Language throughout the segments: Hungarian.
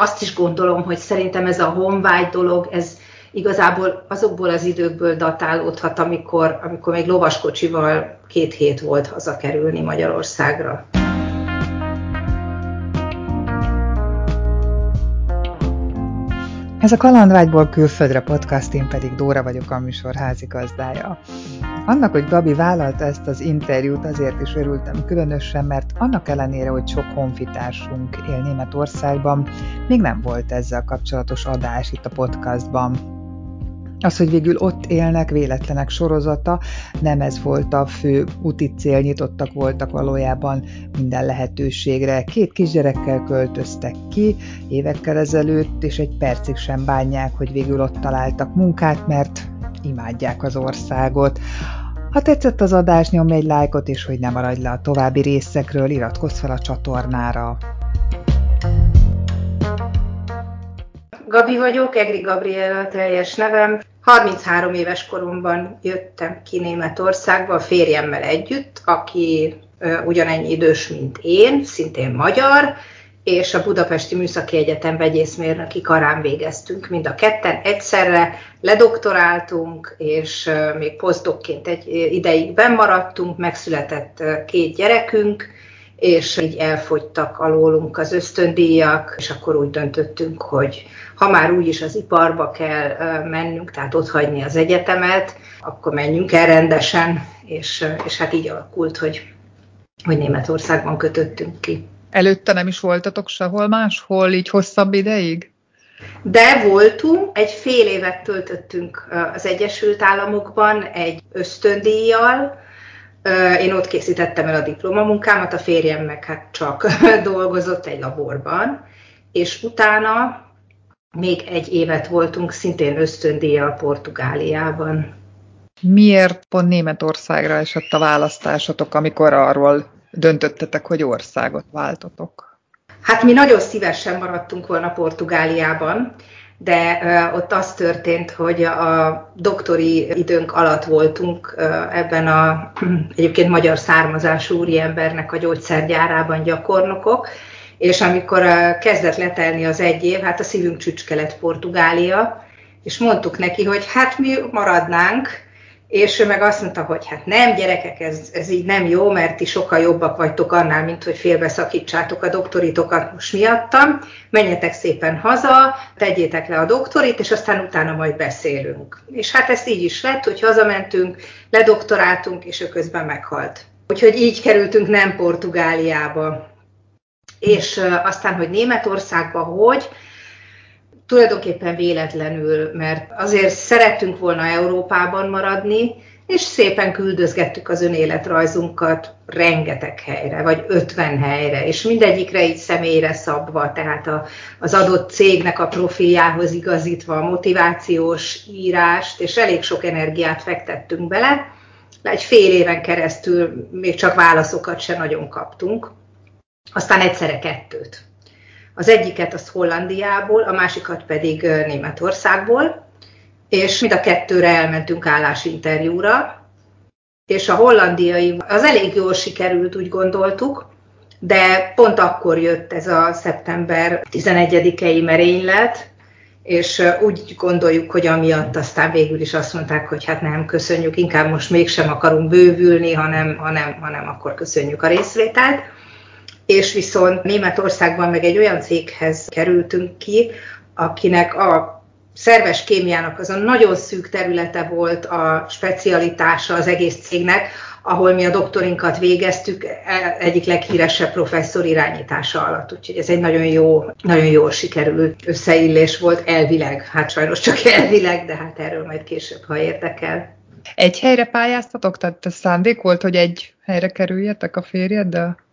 azt is gondolom, hogy szerintem ez a honvágy dolog, ez igazából azokból az időkből datálódhat, amikor, amikor még lovaskocsival két hét volt hazakerülni Magyarországra. Ez a Kalandvágyból külföldre podcast, én pedig Dóra vagyok a műsor házigazdája. Annak, hogy Gabi vállalta ezt az interjút, azért is örültem különösen, mert annak ellenére, hogy sok honfitársunk él Németországban, még nem volt ezzel kapcsolatos adás itt a podcastban. Az, hogy végül ott élnek, véletlenek sorozata, nem ez volt a fő úti cél, nyitottak voltak valójában minden lehetőségre. Két kisgyerekkel költöztek ki évekkel ezelőtt, és egy percig sem bánják, hogy végül ott találtak munkát, mert imádják az országot. Ha tetszett az adás, nyomj egy lájkot, és hogy ne maradj le a további részekről, iratkozz fel a csatornára. Gabi vagyok, Egri Gabriela teljes nevem. 33 éves koromban jöttem ki Németországba a férjemmel együtt, aki ugyanennyi idős, mint én, szintén magyar, és a Budapesti Műszaki Egyetem vegyészmérnöki karán végeztünk mind a ketten. Egyszerre, ledoktoráltunk, és még posztokként egy ideig maradtunk, megszületett két gyerekünk, és így elfogytak alólunk az ösztöndíjak, és akkor úgy döntöttünk, hogy ha már úgyis az iparba kell mennünk, tehát ott hagyni az egyetemet, akkor menjünk el rendesen, és, és hát így alakult, hogy, hogy Németországban kötöttünk ki. Előtte nem is voltatok sehol máshol, így hosszabb ideig? De voltunk, egy fél évet töltöttünk az Egyesült Államokban egy ösztöndíjjal, én ott készítettem el a diplomamunkámat, a férjem meg hát csak dolgozott egy laborban, és utána még egy évet voltunk szintén ösztöndíjjal Portugáliában. Miért pont Németországra esett a választásotok, amikor arról döntöttetek, hogy országot váltotok? Hát mi nagyon szívesen maradtunk volna Portugáliában, de ott az történt, hogy a doktori időnk alatt voltunk ebben a egyébként magyar származású úriembernek a gyógyszergyárában gyakornokok, és amikor kezdett letelni az egy év, hát a szívünk csücske lett Portugália, és mondtuk neki, hogy hát mi maradnánk, és ő meg azt mondta, hogy hát nem, gyerekek, ez, ez így nem jó, mert ti sokkal jobbak vagytok annál, mint hogy félbeszakítsátok a doktoritokat most miattam. Menjetek szépen haza, tegyétek le a doktorit, és aztán utána majd beszélünk. És hát ez így is lett, hogy hazamentünk, ledoktoráltunk, és ő közben meghalt. Úgyhogy így kerültünk nem Portugáliába. És aztán, hogy Németországba hogy, tulajdonképpen véletlenül, mert azért szerettünk volna Európában maradni, és szépen küldözgettük az önéletrajzunkat rengeteg helyre, vagy 50 helyre, és mindegyikre így személyre szabva, tehát a, az adott cégnek a profiljához igazítva a motivációs írást, és elég sok energiát fektettünk bele. Egy fél éven keresztül még csak válaszokat se nagyon kaptunk, aztán egyszerre kettőt. Az egyiket az Hollandiából, a másikat pedig Németországból, és mind a kettőre elmentünk állásinterjúra, és a hollandiai az elég jól sikerült, úgy gondoltuk, de pont akkor jött ez a szeptember 11-i merénylet, és úgy gondoljuk, hogy amiatt aztán végül is azt mondták, hogy hát nem, köszönjük, inkább most mégsem akarunk bővülni, hanem, hanem, hanem akkor köszönjük a részvételt és viszont Németországban meg egy olyan céghez kerültünk ki, akinek a szerves kémiának az a nagyon szűk területe volt a specialitása az egész cégnek, ahol mi a doktorinkat végeztük, e, egyik leghíresebb professzor irányítása alatt. Úgyhogy ez egy nagyon jó, nagyon jól sikerült összeillés volt elvileg. Hát sajnos csak elvileg, de hát erről majd később, ha érdekel. Egy helyre pályáztatok? Tehát szándék volt, hogy egy helyre kerüljetek a férjeddel?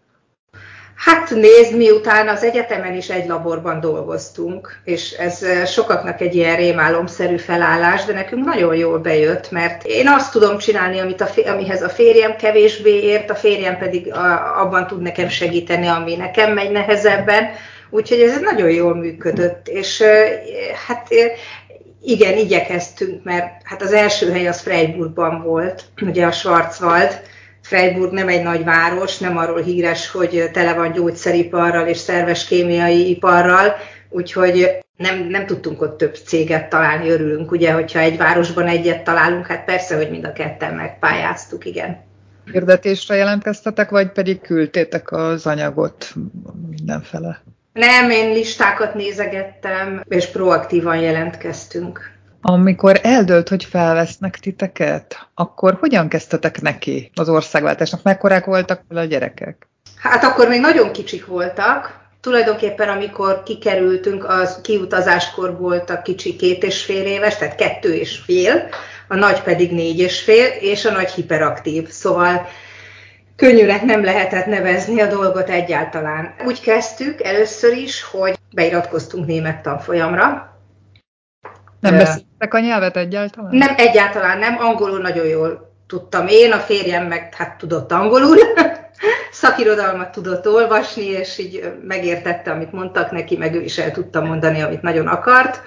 Hát nézd, miután az egyetemen is egy laborban dolgoztunk, és ez sokaknak egy ilyen rémálomszerű felállás, de nekünk nagyon jól bejött, mert én azt tudom csinálni, amit a, amihez a férjem kevésbé ért, a férjem pedig a, abban tud nekem segíteni, ami nekem megy nehezebben, úgyhogy ez nagyon jól működött, és hát igen, igyekeztünk, mert hát az első hely az Freiburgban volt, ugye a Schwarzwald, Freiburg nem egy nagy város, nem arról híres, hogy tele van gyógyszeriparral és szerves kémiai iparral, úgyhogy nem, nem tudtunk ott több céget találni, örülünk, ugye, hogyha egy városban egyet találunk, hát persze, hogy mind a ketten megpályáztuk, igen. Hirdetésre jelentkeztetek, vagy pedig küldtétek az anyagot mindenfele? Nem, én listákat nézegettem, és proaktívan jelentkeztünk. Amikor eldölt, hogy felvesznek titeket, akkor hogyan kezdtetek neki az országváltásnak? Mekkorák voltak a gyerekek? Hát akkor még nagyon kicsik voltak. Tulajdonképpen amikor kikerültünk, az kiutazáskor volt a kicsi két és fél éves, tehát kettő és fél, a nagy pedig négy és fél, és a nagy hiperaktív. Szóval könnyűnek nem lehetett nevezni a dolgot egyáltalán. Úgy kezdtük először is, hogy beiratkoztunk német tanfolyamra, nem beszéltek a nyelvet egyáltalán? Nem, egyáltalán nem. Angolul nagyon jól tudtam én, a férjem meg hát tudott angolul, szakirodalmat tudott olvasni, és így megértette, amit mondtak neki, meg ő is el tudta mondani, amit nagyon akart.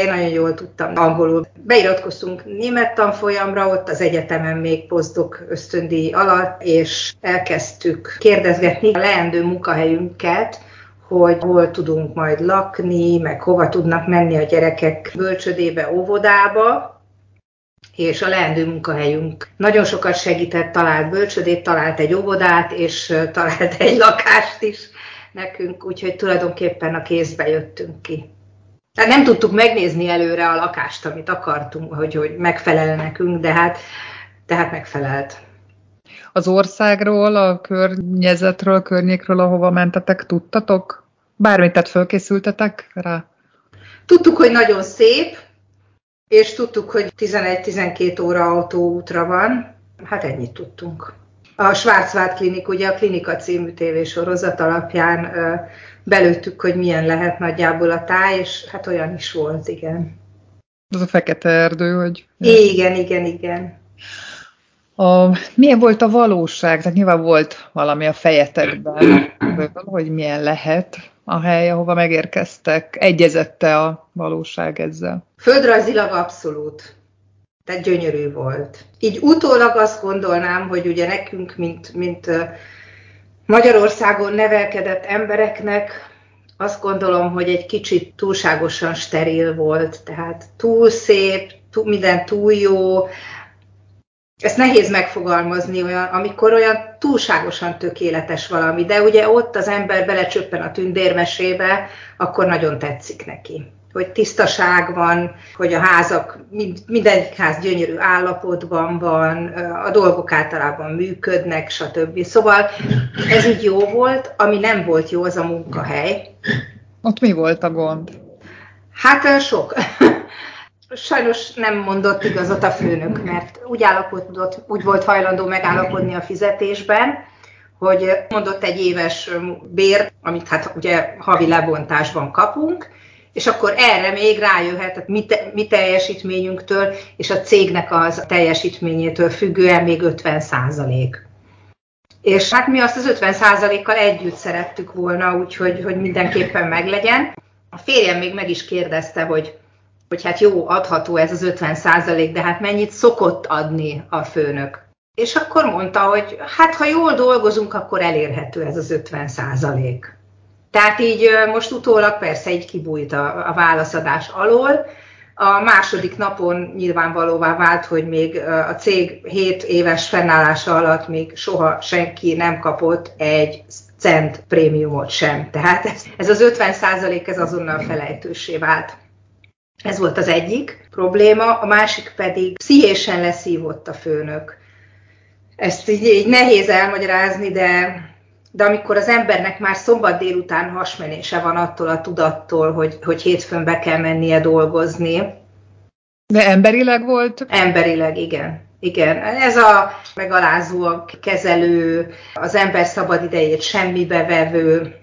Én nagyon jól tudtam angolul. Beiratkoztunk német tanfolyamra, ott az egyetemen még pozdok ösztöndíj alatt, és elkezdtük kérdezgetni a leendő munkahelyünket, hogy hol tudunk majd lakni, meg hova tudnak menni a gyerekek bölcsödébe, óvodába, és a leendő munkahelyünk nagyon sokat segített, talált bölcsödét, talált egy óvodát, és talált egy lakást is nekünk, úgyhogy tulajdonképpen a kézbe jöttünk ki. Tehát nem tudtuk megnézni előre a lakást, amit akartunk, hogy, hogy megfelel nekünk, de hát, de hát megfelelt. Az országról, a környezetről, környékről, ahova mentetek, tudtatok? Bármit, tehát fölkészültetek rá? Tudtuk, hogy nagyon szép, és tudtuk, hogy 11-12 óra autóútra van. Hát ennyit tudtunk. A Schwarzwald Klinik, ugye a Klinika című tévésorozat alapján belőttük, hogy milyen lehet nagyjából a táj, és hát olyan is volt, igen. Az a fekete erdő, hogy... Igen, igen, igen. A, milyen volt a valóság? Tehát nyilván volt valami a fejetekben, hogy milyen lehet a hely, ahova megérkeztek. Egyezette a valóság ezzel? Földrajzilag abszolút. Tehát gyönyörű volt. Így utólag azt gondolnám, hogy ugye nekünk, mint, mint Magyarországon nevelkedett embereknek, azt gondolom, hogy egy kicsit túlságosan steril volt, tehát túl szép, túl, minden túl jó, ezt nehéz megfogalmazni, olyan, amikor olyan túlságosan tökéletes valami, de ugye ott az ember belecsöppen a tündérmesébe, akkor nagyon tetszik neki hogy tisztaság van, hogy a házak, mind, mindegyik ház gyönyörű állapotban van, a dolgok általában működnek, stb. Szóval ez úgy jó volt, ami nem volt jó, az a munkahely. Ott mi volt a gond? Hát sok. Sajnos nem mondott igazat a főnök, mert úgy állapodott, úgy volt hajlandó megállapodni a fizetésben, hogy mondott egy éves bért, amit hát ugye havi lebontásban kapunk, és akkor erre még rájöhet tehát mi, te, mi teljesítményünktől és a cégnek az teljesítményétől függően még 50 százalék. És hát mi azt az 50 százalékkal együtt szerettük volna, úgyhogy hogy mindenképpen meglegyen. A férjem még meg is kérdezte, hogy hogy hát jó, adható ez az 50 százalék, de hát mennyit szokott adni a főnök. És akkor mondta, hogy hát ha jól dolgozunk, akkor elérhető ez az 50 százalék. Tehát így most utólag persze így kibújt a, a válaszadás alól. A második napon nyilvánvalóvá vált, hogy még a cég 7 éves fennállása alatt még soha senki nem kapott egy cent prémiumot sem. Tehát ez, ez az 50 százalék ez azonnal felejtősé vált. Ez volt az egyik probléma, a másik pedig pszichésen leszívott a főnök. Ezt így, így nehéz elmagyarázni, de, de amikor az embernek már szombat délután hasmenése van attól a tudattól, hogy, hogy hétfőn be kell mennie dolgozni. De emberileg volt? Emberileg, igen. Igen, ez a megalázó, a kezelő, az ember szabad idejét semmibe vevő,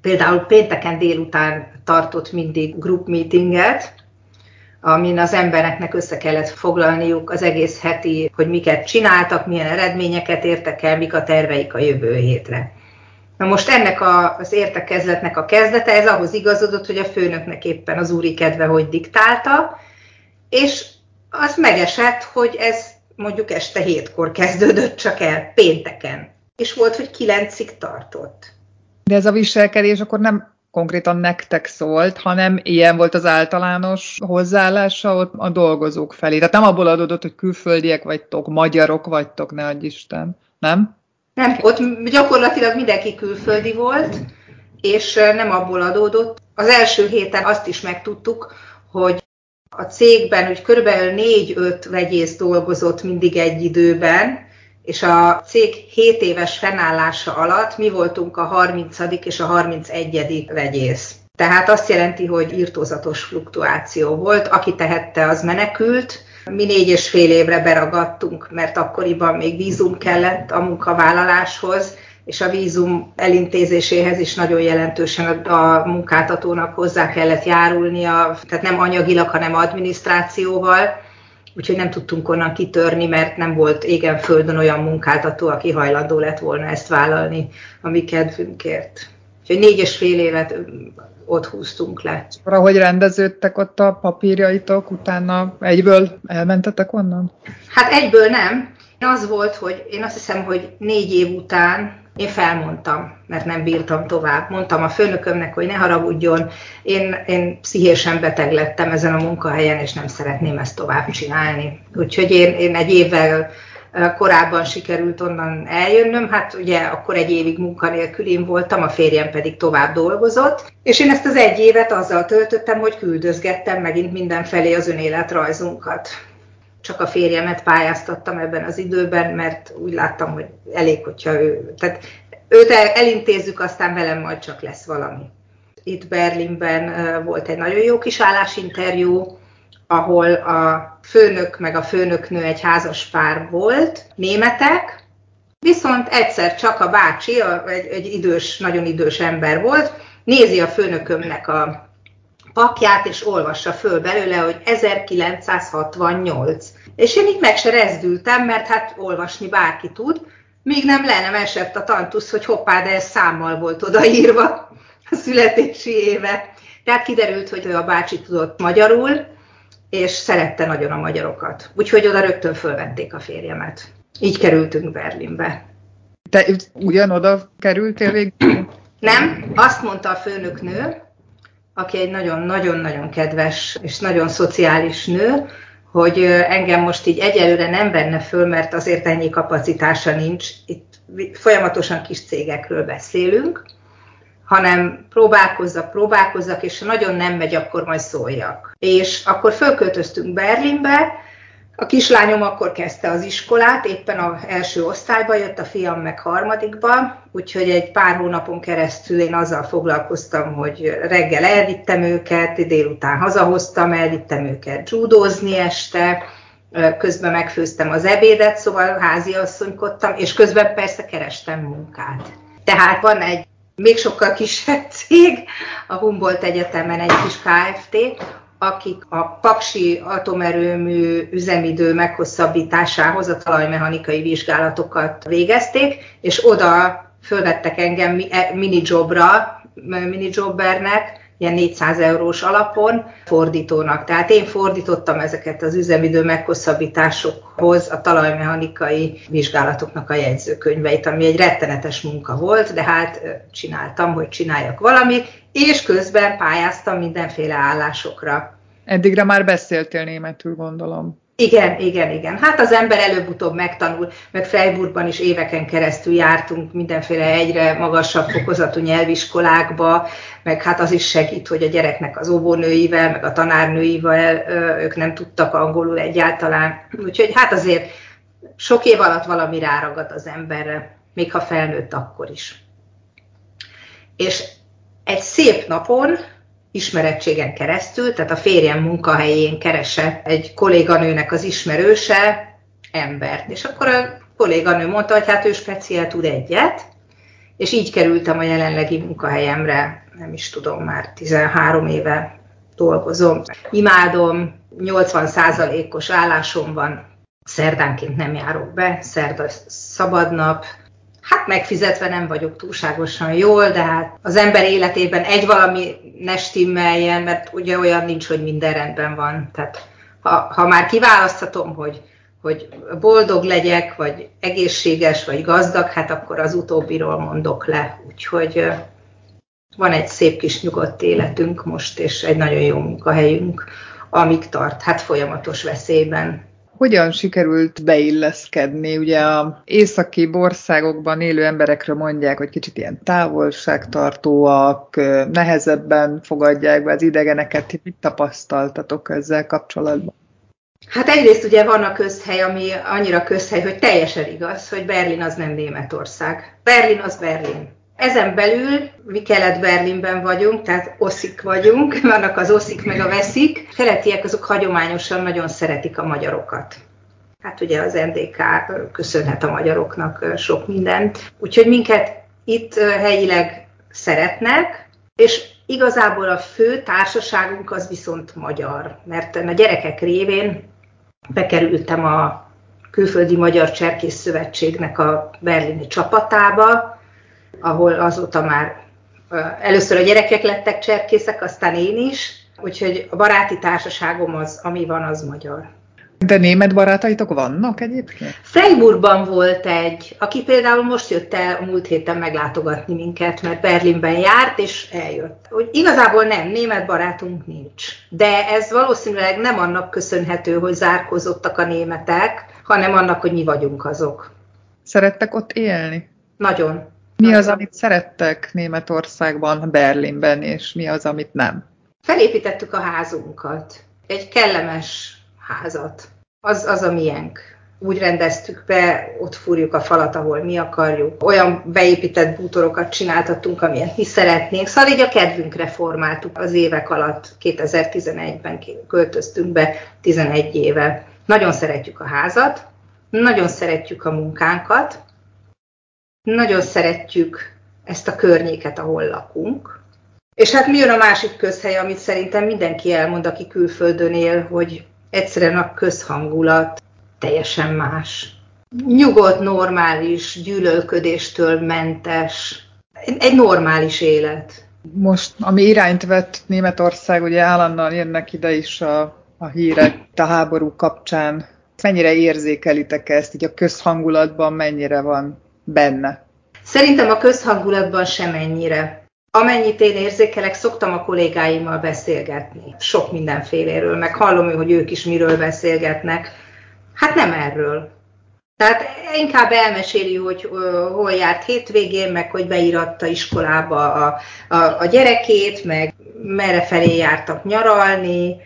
például pénteken délután tartott mindig group meetinget, amin az embereknek össze kellett foglalniuk az egész heti, hogy miket csináltak, milyen eredményeket értek el, mik a terveik a jövő hétre. Na most ennek a, az értekezletnek a kezdete, ez ahhoz igazodott, hogy a főnöknek éppen az úri kedve, hogy diktálta, és az megesett, hogy ez mondjuk este hétkor kezdődött csak el, pénteken. És volt, hogy kilencig tartott. De ez a viselkedés akkor nem konkrétan nektek szólt, hanem ilyen volt az általános hozzáállása ott a dolgozók felé. Tehát nem abból adódott, hogy külföldiek vagytok, magyarok vagytok, ne adj Isten, nem? Nem, ott gyakorlatilag mindenki külföldi volt, és nem abból adódott. Az első héten azt is megtudtuk, hogy a cégben hogy körülbelül 4-5 vegyész dolgozott mindig egy időben, és a cég 7 éves fennállása alatt mi voltunk a 30. és a 31. vegyész. Tehát azt jelenti, hogy írtózatos fluktuáció volt. Aki tehette, az menekült. Mi négy és fél évre beragadtunk, mert akkoriban még vízum kellett a munkavállaláshoz, és a vízum elintézéséhez is nagyon jelentősen a munkáltatónak hozzá kellett járulnia, tehát nem anyagilag, hanem adminisztrációval úgyhogy nem tudtunk onnan kitörni, mert nem volt égen földön olyan munkáltató, aki hajlandó lett volna ezt vállalni a mi kedvünkért. Úgyhogy négy és fél évet ott húztunk le. Akkor ahogy rendeződtek ott a papírjaitok, utána egyből elmentetek onnan? Hát egyből nem. Az volt, hogy én azt hiszem, hogy négy év után én felmondtam, mert nem bírtam tovább. Mondtam a főnökömnek, hogy ne haragudjon, én, én pszichésen beteg lettem ezen a munkahelyen, és nem szeretném ezt tovább csinálni. Úgyhogy én, én egy évvel korábban sikerült onnan eljönnöm, hát ugye akkor egy évig munkanélkülén voltam, a férjem pedig tovább dolgozott, és én ezt az egy évet azzal töltöttem, hogy küldözgettem megint mindenfelé az önéletrajzunkat csak a férjemet pályáztattam ebben az időben, mert úgy láttam, hogy elég, hogyha ő, tehát őt elintézzük, aztán velem majd csak lesz valami. Itt Berlinben volt egy nagyon jó kis állásinterjú, ahol a főnök meg a főnöknő egy házas pár volt, németek, viszont egyszer csak a bácsi, egy, egy idős, nagyon idős ember volt, nézi a főnökömnek a papját, és olvassa föl belőle, hogy 1968. És én így meg se rezdültem, mert hát olvasni bárki tud, míg nem le nem esett a tantusz, hogy hoppá, de ez számmal volt odaírva a születési éve. Tehát kiderült, hogy ő a bácsi tudott magyarul, és szerette nagyon a magyarokat. Úgyhogy oda rögtön fölvették a férjemet. Így kerültünk Berlinbe. Te ugyanoda kerültél végül? Nem, azt mondta a főnöknő, aki egy nagyon-nagyon-nagyon kedves és nagyon szociális nő, hogy engem most így egyelőre nem venne föl, mert azért ennyi kapacitása nincs. Itt folyamatosan kis cégekről beszélünk, hanem próbálkozzak, próbálkozzak, és ha nagyon nem megy, akkor majd szóljak. És akkor fölköltöztünk Berlinbe, a kislányom akkor kezdte az iskolát, éppen az első osztályba jött, a fiam meg harmadikba, úgyhogy egy pár hónapon keresztül én azzal foglalkoztam, hogy reggel elvittem őket, délután hazahoztam, elvittem őket judózni este, közben megfőztem az ebédet, szóval háziasszonykodtam, és közben persze kerestem munkát. Tehát van egy még sokkal kisebb cég, a Humboldt Egyetemen egy kis KFT, akik a Paksi atomerőmű üzemidő meghosszabbításához a talajmechanikai vizsgálatokat végezték, és oda fölvettek engem e, mini jobra, mini jobbernek, ilyen 400 eurós alapon fordítónak. Tehát én fordítottam ezeket az üzemidő meghosszabbításokhoz a talajmechanikai vizsgálatoknak a jegyzőkönyveit, ami egy rettenetes munka volt, de hát csináltam, hogy csináljak valamit, és közben pályáztam mindenféle állásokra. Eddigre már beszéltél németül, gondolom. Igen, igen, igen. Hát az ember előbb-utóbb megtanul, meg Freiburgban is éveken keresztül jártunk mindenféle egyre magasabb fokozatú nyelviskolákba, meg hát az is segít, hogy a gyereknek az óvónőivel, meg a tanárnőivel ők nem tudtak angolul egyáltalán. Úgyhogy hát azért sok év alatt valami ráragad az emberre, még ha felnőtt akkor is. És egy szép napon ismerettségen keresztül, tehát a férjem munkahelyén keresett egy kolléganőnek az ismerőse embert. És akkor a kolléganő mondta, hogy hát ő speciál tud egyet, és így kerültem a jelenlegi munkahelyemre, nem is tudom, már 13 éve dolgozom. Imádom, 80%-os állásom van, szerdánként nem járok be, szerda szabad nap, hát megfizetve nem vagyok túlságosan jól, de hát az ember életében egy valami ne stimmeljen, mert ugye olyan nincs, hogy minden rendben van. Tehát ha, ha már kiválaszthatom, hogy, hogy boldog legyek, vagy egészséges, vagy gazdag, hát akkor az utóbbiról mondok le. Úgyhogy Van egy szép kis nyugodt életünk most, és egy nagyon jó munkahelyünk, amíg tart, hát folyamatos veszélyben. Hogyan sikerült beilleszkedni? Ugye a északi országokban élő emberekről mondják, hogy kicsit ilyen távolságtartóak, nehezebben fogadják be az idegeneket. Mit tapasztaltatok ezzel kapcsolatban? Hát egyrészt ugye van a közhely, ami annyira közhely, hogy teljesen igaz, hogy Berlin az nem Németország. Berlin az Berlin. Ezen belül mi Kelet-Berlinben vagyunk, tehát oszik vagyunk, vannak az oszik meg a veszik. Keletiek azok hagyományosan nagyon szeretik a magyarokat. Hát ugye az NDK köszönhet a magyaroknak sok mindent. Úgyhogy minket itt helyileg szeretnek, és igazából a fő társaságunk az viszont magyar, mert a gyerekek révén bekerültem a Külföldi Magyar Cserkész Szövetségnek a berlini csapatába, ahol azóta már először a gyerekek lettek cserkészek, aztán én is, úgyhogy a baráti társaságom az, ami van, az magyar. De német barátaitok vannak egyébként? Freiburgban volt egy, aki például most jött el a múlt héten meglátogatni minket, mert Berlinben járt, és eljött. Úgy igazából nem, német barátunk nincs. De ez valószínűleg nem annak köszönhető, hogy zárkozottak a németek, hanem annak, hogy mi vagyunk azok. Szerettek ott élni? Nagyon. Mi az, amit szerettek Németországban, Berlinben, és mi az, amit nem? Felépítettük a házunkat. Egy kellemes házat. Az, az a miénk. Úgy rendeztük be, ott fúrjuk a falat, ahol mi akarjuk. Olyan beépített bútorokat csináltattunk, amilyen mi szeretnénk. Szóval így a kedvünkre formáltuk az évek alatt. 2011-ben költöztünk be, 11 éve. Nagyon szeretjük a házat, nagyon szeretjük a munkánkat, nagyon szeretjük ezt a környéket, ahol lakunk. És hát mi jön a másik közhely, amit szerintem mindenki elmond, aki külföldön él, hogy egyszerűen a közhangulat teljesen más. Nyugodt, normális, gyűlölködéstől mentes, egy normális élet. Most, ami irányt vett Németország, ugye állandóan jönnek ide is a, a hírek a háború kapcsán. Mennyire érzékelitek ezt, így a közhangulatban mennyire van benne? Szerintem a közhangulatban semennyire. Amennyit én érzékelek, szoktam a kollégáimmal beszélgetni. Sok mindenféléről, meg hallom, hogy ők is miről beszélgetnek. Hát nem erről. Tehát inkább elmeséli, hogy hol járt hétvégén, meg hogy beíratta iskolába a, a, a gyerekét, meg merre felé jártak nyaralni,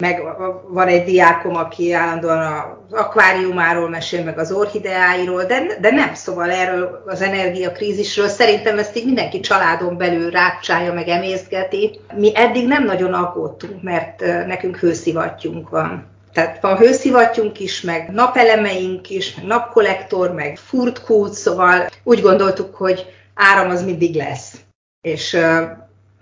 meg van egy diákom, aki állandóan az akváriumáról mesél, meg az orhideáiról, de, de nem, szóval erről az energiakrízisről szerintem ezt így mindenki családon belül rákcsálja, meg emészgeti. Mi eddig nem nagyon aggódtunk, mert nekünk hőszivattyunk van. Tehát van hőszivattyunk is, meg napelemeink is, meg napkollektor, meg furtkút, szóval úgy gondoltuk, hogy áram az mindig lesz. És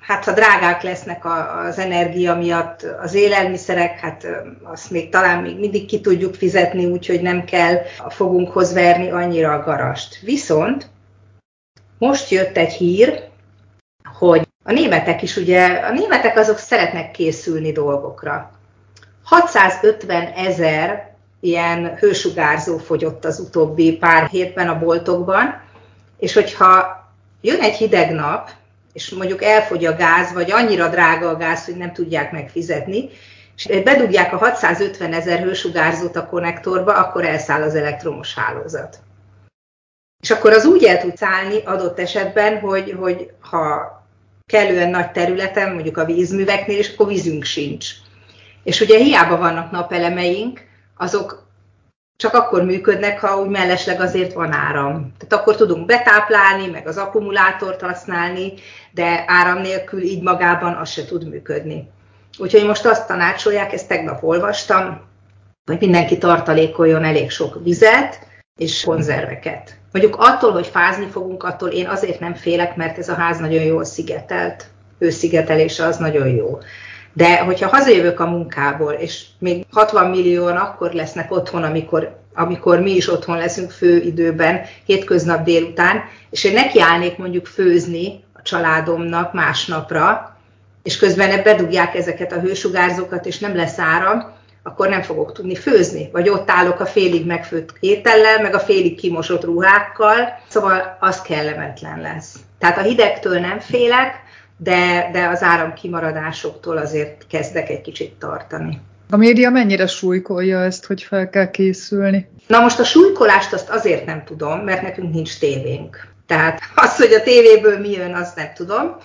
hát ha drágák lesznek az energia miatt az élelmiszerek, hát azt még talán még mindig ki tudjuk fizetni, úgyhogy nem kell a fogunkhoz verni annyira a garast. Viszont most jött egy hír, hogy a németek is ugye, a németek azok szeretnek készülni dolgokra. 650 ezer ilyen hősugárzó fogyott az utóbbi pár hétben a boltokban, és hogyha jön egy hideg nap, és mondjuk elfogy a gáz, vagy annyira drága a gáz, hogy nem tudják megfizetni, és bedugják a 650 ezer hősugárzót a konnektorba, akkor elszáll az elektromos hálózat. És akkor az úgy el tud szállni adott esetben, hogy, hogy ha kellően nagy területen, mondjuk a vízműveknél, és akkor vízünk sincs. És ugye hiába vannak napelemeink, azok csak akkor működnek, ha úgy mellesleg azért van áram. Tehát akkor tudunk betáplálni, meg az akkumulátort használni, de áram nélkül így magában az se tud működni. Úgyhogy most azt tanácsolják, ezt tegnap olvastam, hogy mindenki tartalékoljon elég sok vizet és konzerveket. Mondjuk attól, hogy fázni fogunk, attól én azért nem félek, mert ez a ház nagyon jól szigetelt. Ő szigetelése az nagyon jó. De hogyha hazajövök a munkából, és még 60 millióan akkor lesznek otthon, amikor, amikor mi is otthon leszünk fő időben, hétköznap délután, és én nekiállnék mondjuk főzni a családomnak másnapra, és közben bedugják ezeket a hősugárzókat, és nem lesz áram, akkor nem fogok tudni főzni, vagy ott állok a félig megfőtt étellel, meg a félig kimosott ruhákkal, szóval az kellemetlen lesz. Tehát a hidegtől nem félek, de, de az áramkimaradásoktól azért kezdek egy kicsit tartani. A média mennyire súlykolja ezt, hogy fel kell készülni? Na most a súlykolást azt azért nem tudom, mert nekünk nincs tévénk. Tehát az, hogy a tévéből mi jön, azt nem tudom.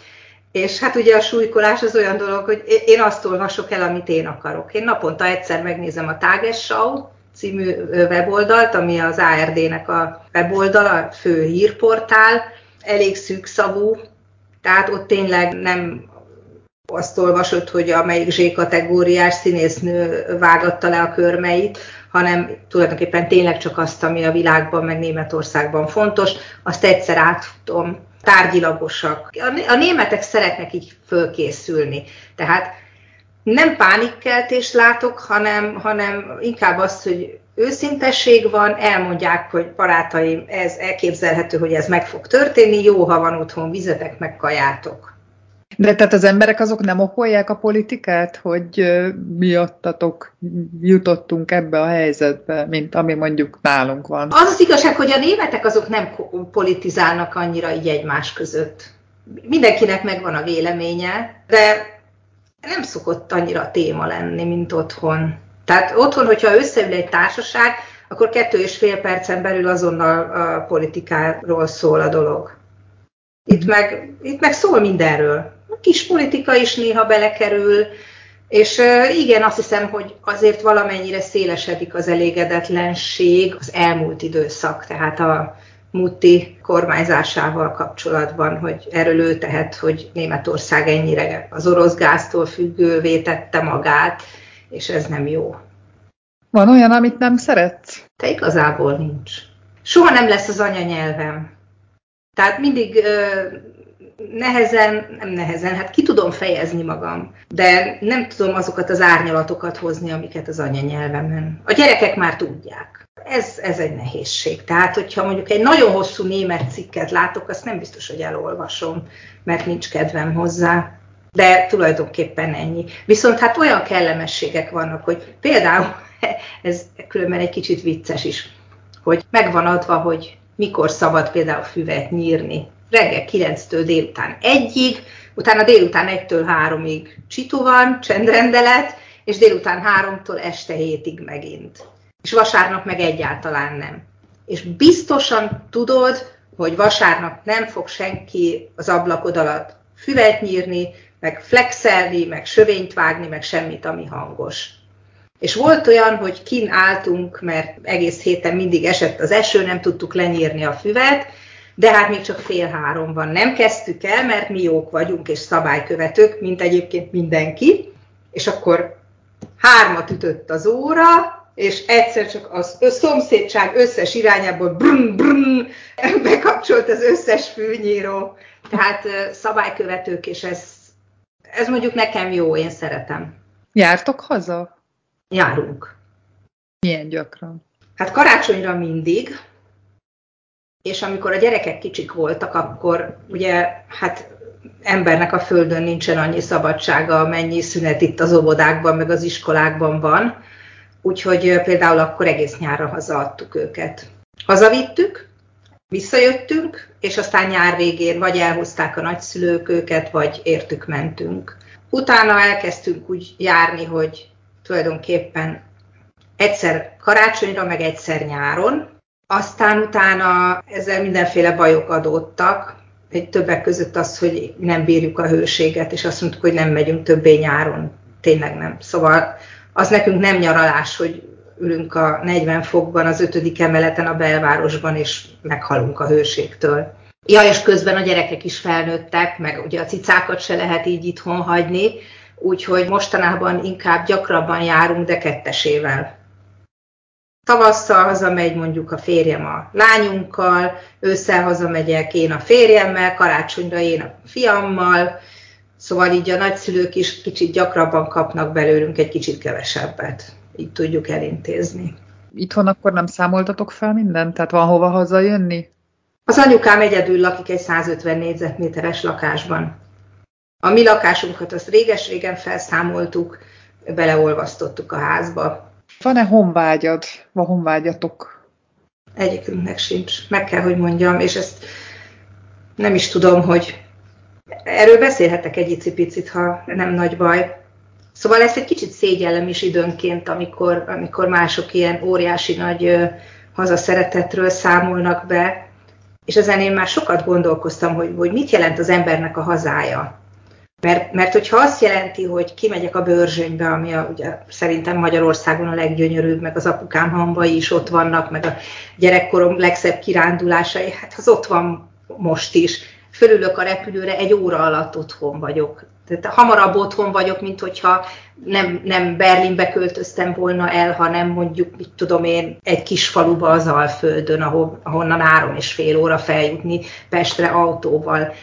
És hát ugye a súlykolás az olyan dolog, hogy én azt olvasok el, amit én akarok. Én naponta egyszer megnézem a Tagesschau című weboldalt, ami az ARD-nek a weboldal, a fő hírportál, elég szűkszavú, tehát ott tényleg nem azt olvasott, hogy a melyik Z-kategóriás színésznő vágatta le a körmeit, hanem tulajdonképpen tényleg csak azt, ami a világban, meg Németországban fontos, azt egyszer átfutom, tárgyilagosak. A németek szeretnek így fölkészülni. Tehát nem pánikkeltés látok, hanem, hanem inkább azt, hogy őszintesség van, elmondják, hogy barátaim, ez elképzelhető, hogy ez meg fog történni, jó, ha van otthon vizetek, meg kajátok. De tehát az emberek azok nem okolják a politikát, hogy miattatok jutottunk ebbe a helyzetbe, mint ami mondjuk nálunk van? Az az igazság, hogy a németek azok nem politizálnak annyira így egymás között. Mindenkinek megvan a véleménye, de nem szokott annyira téma lenni, mint otthon. Tehát otthon, hogyha összeül egy társaság, akkor kettő és fél percen belül azonnal a politikáról szól a dolog. Itt meg, itt meg szól mindenről kis politika is néha belekerül, és igen, azt hiszem, hogy azért valamennyire szélesedik az elégedetlenség az elmúlt időszak, tehát a Mutti kormányzásával kapcsolatban, hogy erről ő tehet, hogy Németország ennyire az orosz gáztól függővé tette magát, és ez nem jó. Van olyan, amit nem szeretsz? Te igazából nincs. Soha nem lesz az anyanyelvem. Tehát mindig nehezen, nem nehezen, hát ki tudom fejezni magam, de nem tudom azokat az árnyalatokat hozni, amiket az anyanyelvemen. A gyerekek már tudják. Ez, ez egy nehézség. Tehát, hogyha mondjuk egy nagyon hosszú német cikket látok, azt nem biztos, hogy elolvasom, mert nincs kedvem hozzá. De tulajdonképpen ennyi. Viszont hát olyan kellemességek vannak, hogy például, ez különben egy kicsit vicces is, hogy megvan adva, hogy mikor szabad például füvet nyírni reggel 9-től délután 1-ig, utána délután 1-től 3-ig csitu van, csendrendelet, és délután 3-tól este 7-ig megint. És vasárnap meg egyáltalán nem. És biztosan tudod, hogy vasárnap nem fog senki az ablakod alatt füvet nyírni, meg flexelni, meg sövényt vágni, meg semmit, ami hangos. És volt olyan, hogy kin álltunk, mert egész héten mindig esett az eső, nem tudtuk lenyírni a füvet, de hát még csak fél három van. Nem kezdtük el, mert mi jók vagyunk és szabálykövetők, mint egyébként mindenki, és akkor hármat ütött az óra, és egyszer csak az szomszédság összes irányából brum, brum, bekapcsolt az összes fűnyíró. Tehát szabálykövetők, és ez, ez mondjuk nekem jó, én szeretem. Jártok haza? Járunk. Milyen gyakran? Hát karácsonyra mindig, és amikor a gyerekek kicsik voltak, akkor ugye hát embernek a földön nincsen annyi szabadsága, mennyi szünet itt az óvodákban, meg az iskolákban van. Úgyhogy például akkor egész nyárra hazaadtuk őket. Hazavittük, visszajöttünk, és aztán nyár végén vagy elhozták a nagyszülők őket, vagy értük mentünk. Utána elkezdtünk úgy járni, hogy tulajdonképpen egyszer karácsonyra, meg egyszer nyáron, aztán utána ezzel mindenféle bajok adódtak, egy többek között az, hogy nem bírjuk a hőséget, és azt mondtuk, hogy nem megyünk többé nyáron. Tényleg nem. Szóval az nekünk nem nyaralás, hogy ülünk a 40 fokban az ötödik emeleten a belvárosban, és meghalunk a hőségtől. Ja, és közben a gyerekek is felnőttek, meg ugye a cicákat se lehet így itthon hagyni, úgyhogy mostanában inkább gyakrabban járunk, de kettesével. Tavasszal hazamegy mondjuk a férjem a lányunkkal, ősszel hazamegyek én a férjemmel, karácsonyra én a fiammal, szóval így a nagyszülők is kicsit gyakrabban kapnak belőlünk egy kicsit kevesebbet. Így tudjuk elintézni. Itthon akkor nem számoltatok fel mindent? Tehát van hova hazajönni? Az anyukám egyedül lakik egy 150 négyzetméteres lakásban. A mi lakásunkat azt réges-régen felszámoltuk, beleolvasztottuk a házba. Van-e honvágyad, van honvágyatok? Egyikünknek sincs, meg kell, hogy mondjam, és ezt nem is tudom, hogy erről beszélhetek egy icipicit, ha nem nagy baj. Szóval ezt egy kicsit szégyellem is időnként, amikor, amikor mások ilyen óriási nagy hazaszeretetről számolnak be, és ezen én már sokat gondolkoztam, hogy, hogy mit jelent az embernek a hazája. Mert, mert hogyha azt jelenti, hogy kimegyek a bőrzsönybe, ami a, ugye, szerintem Magyarországon a leggyönyörűbb, meg az apukám hamvai is ott vannak, meg a gyerekkorom legszebb kirándulásai, hát az ott van most is. Fölülök a repülőre, egy óra alatt otthon vagyok. Tehát hamarabb otthon vagyok, mint hogyha nem, nem Berlinbe költöztem volna el, hanem mondjuk, mit tudom én, egy kis faluba az Alföldön, ahol, ahonnan három és fél óra feljutni Pestre autóval.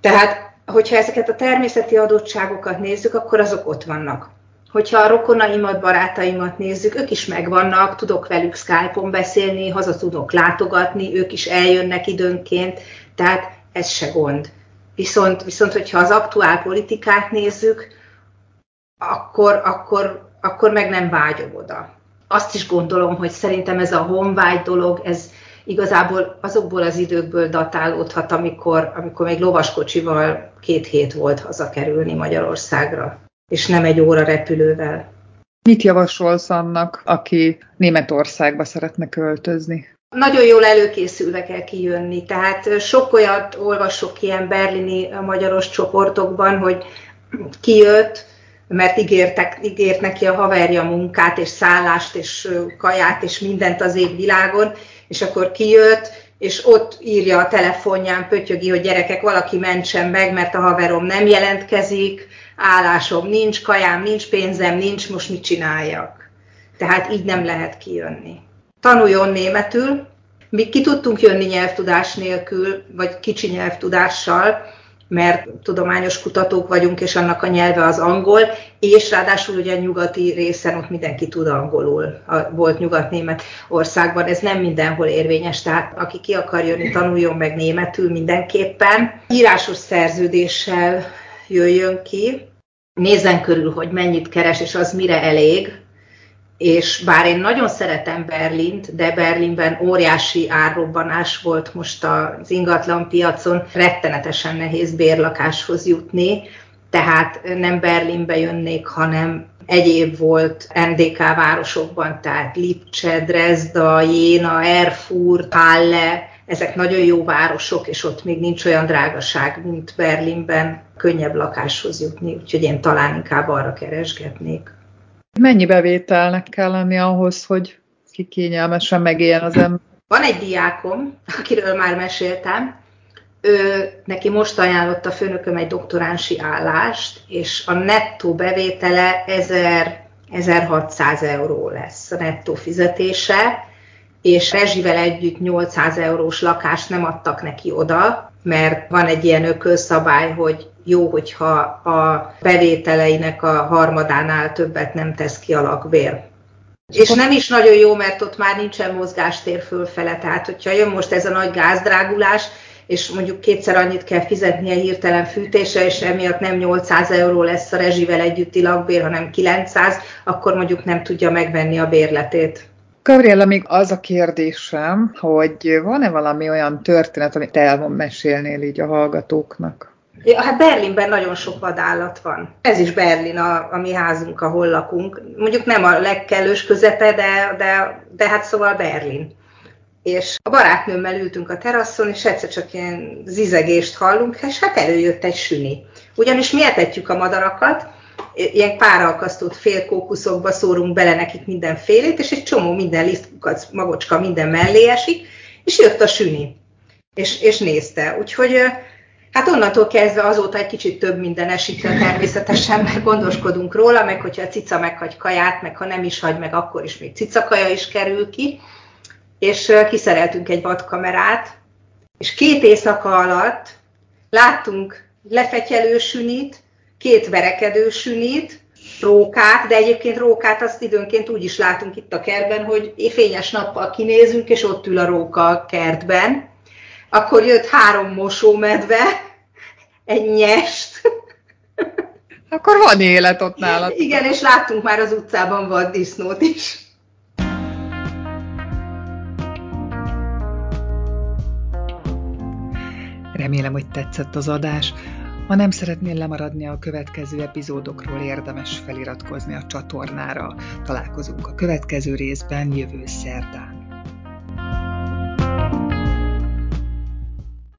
Tehát, hogyha ezeket a természeti adottságokat nézzük, akkor azok ott vannak. Hogyha a rokonaimat, barátaimat nézzük, ők is megvannak, tudok velük Skype-on beszélni, haza tudok látogatni, ők is eljönnek időnként, tehát ez se gond. Viszont, viszont hogyha az aktuál politikát nézzük, akkor, akkor, akkor meg nem vágyom oda. Azt is gondolom, hogy szerintem ez a honvágy dolog, ez igazából azokból az időkből datálódhat, amikor, amikor még lovaskocsival két hét volt hazakerülni Magyarországra, és nem egy óra repülővel. Mit javasolsz annak, aki Németországba szeretne költözni? Nagyon jól előkészülve kell kijönni, tehát sok olyat olvasok ilyen berlini magyaros csoportokban, hogy kijött, mert ígértek, ígért neki a haverja munkát, és szállást, és kaját, és mindent az égvilágon, és akkor kijött, és ott írja a telefonján, pötyögi, hogy gyerekek, valaki mentsen meg, mert a haverom nem jelentkezik, állásom nincs, kajám nincs, pénzem nincs, most mit csináljak? Tehát így nem lehet kijönni. Tanuljon németül, mi ki tudtunk jönni nyelvtudás nélkül, vagy kicsi nyelvtudással, mert tudományos kutatók vagyunk, és annak a nyelve az angol, és ráadásul ugye a nyugati részen ott mindenki tud angolul, a, volt nyugat-német országban, ez nem mindenhol érvényes, tehát aki ki akar jönni, tanuljon meg németül mindenképpen. Írásos szerződéssel jöjjön ki, nézzen körül, hogy mennyit keres, és az mire elég, és bár én nagyon szeretem Berlint, de Berlinben óriási árrobbanás volt most az ingatlan piacon, rettenetesen nehéz bérlakáshoz jutni, tehát nem Berlinbe jönnék, hanem egyéb volt NDK városokban, tehát Lipcse, Dresda, Jéna, Erfurt, Halle, ezek nagyon jó városok, és ott még nincs olyan drágaság, mint Berlinben, könnyebb lakáshoz jutni, úgyhogy én talán inkább arra keresgetnék. Mennyi bevételnek kell lenni ahhoz, hogy ki kényelmesen megéljen az ember? Van egy diákom, akiről már meséltem, ő, neki most ajánlott a főnököm egy doktoránsi állást, és a nettó bevétele 1000, 1600 euró lesz a nettó fizetése, és rezsivel együtt 800 eurós lakást nem adtak neki oda, mert van egy ilyen ökölszabály, hogy jó, hogyha a bevételeinek a harmadánál többet nem tesz ki a lakbér. És nem is nagyon jó, mert ott már nincsen mozgástér fölfele, tehát hogyha jön most ez a nagy gázdrágulás, és mondjuk kétszer annyit kell fizetnie hirtelen fűtése, és emiatt nem 800 euró lesz a rezsivel együtti lakbér, hanem 900, akkor mondjuk nem tudja megvenni a bérletét. Gabriella, még az a kérdésem, hogy van-e valami olyan történet, amit el mesélnél így a hallgatóknak? Ja, hát Berlinben nagyon sok vadállat van. Ez is Berlin, a, a mi házunk, ahol lakunk. Mondjuk nem a legkellős közepe, de, de, de hát szóval Berlin. És a barátnőmmel ültünk a teraszon, és egyszer csak ilyen zizegést hallunk, és hát előjött egy süni. Ugyanis mi etetjük a madarakat, ilyen páralkasztott félkókuszokba szórunk bele nekik mindenfélét, és egy csomó minden lisztkukac, magocska minden mellé esik, és jött a süni, és, és nézte. Úgyhogy Hát onnantól kezdve azóta egy kicsit több minden esik le természetesen, mert gondoskodunk róla, meg hogyha a cica meghagy kaját, meg ha nem is hagy meg, akkor is még cicakaja is kerül ki. És kiszereltünk egy vadkamerát, és két éjszaka alatt láttunk lefetyelő sünit, két verekedő sünit, rókát, de egyébként rókát azt időnként úgy is látunk itt a kertben, hogy fényes nappal kinézünk, és ott ül a róka a kertben, akkor jött három mosómedve, egy nyest, Akkor van élet ott nálad. Igen, és láttunk már az utcában vaddisznót is. Remélem, hogy tetszett az adás. Ha nem szeretnél lemaradni a következő epizódokról, érdemes feliratkozni a csatornára. Találkozunk a következő részben jövő szerdán.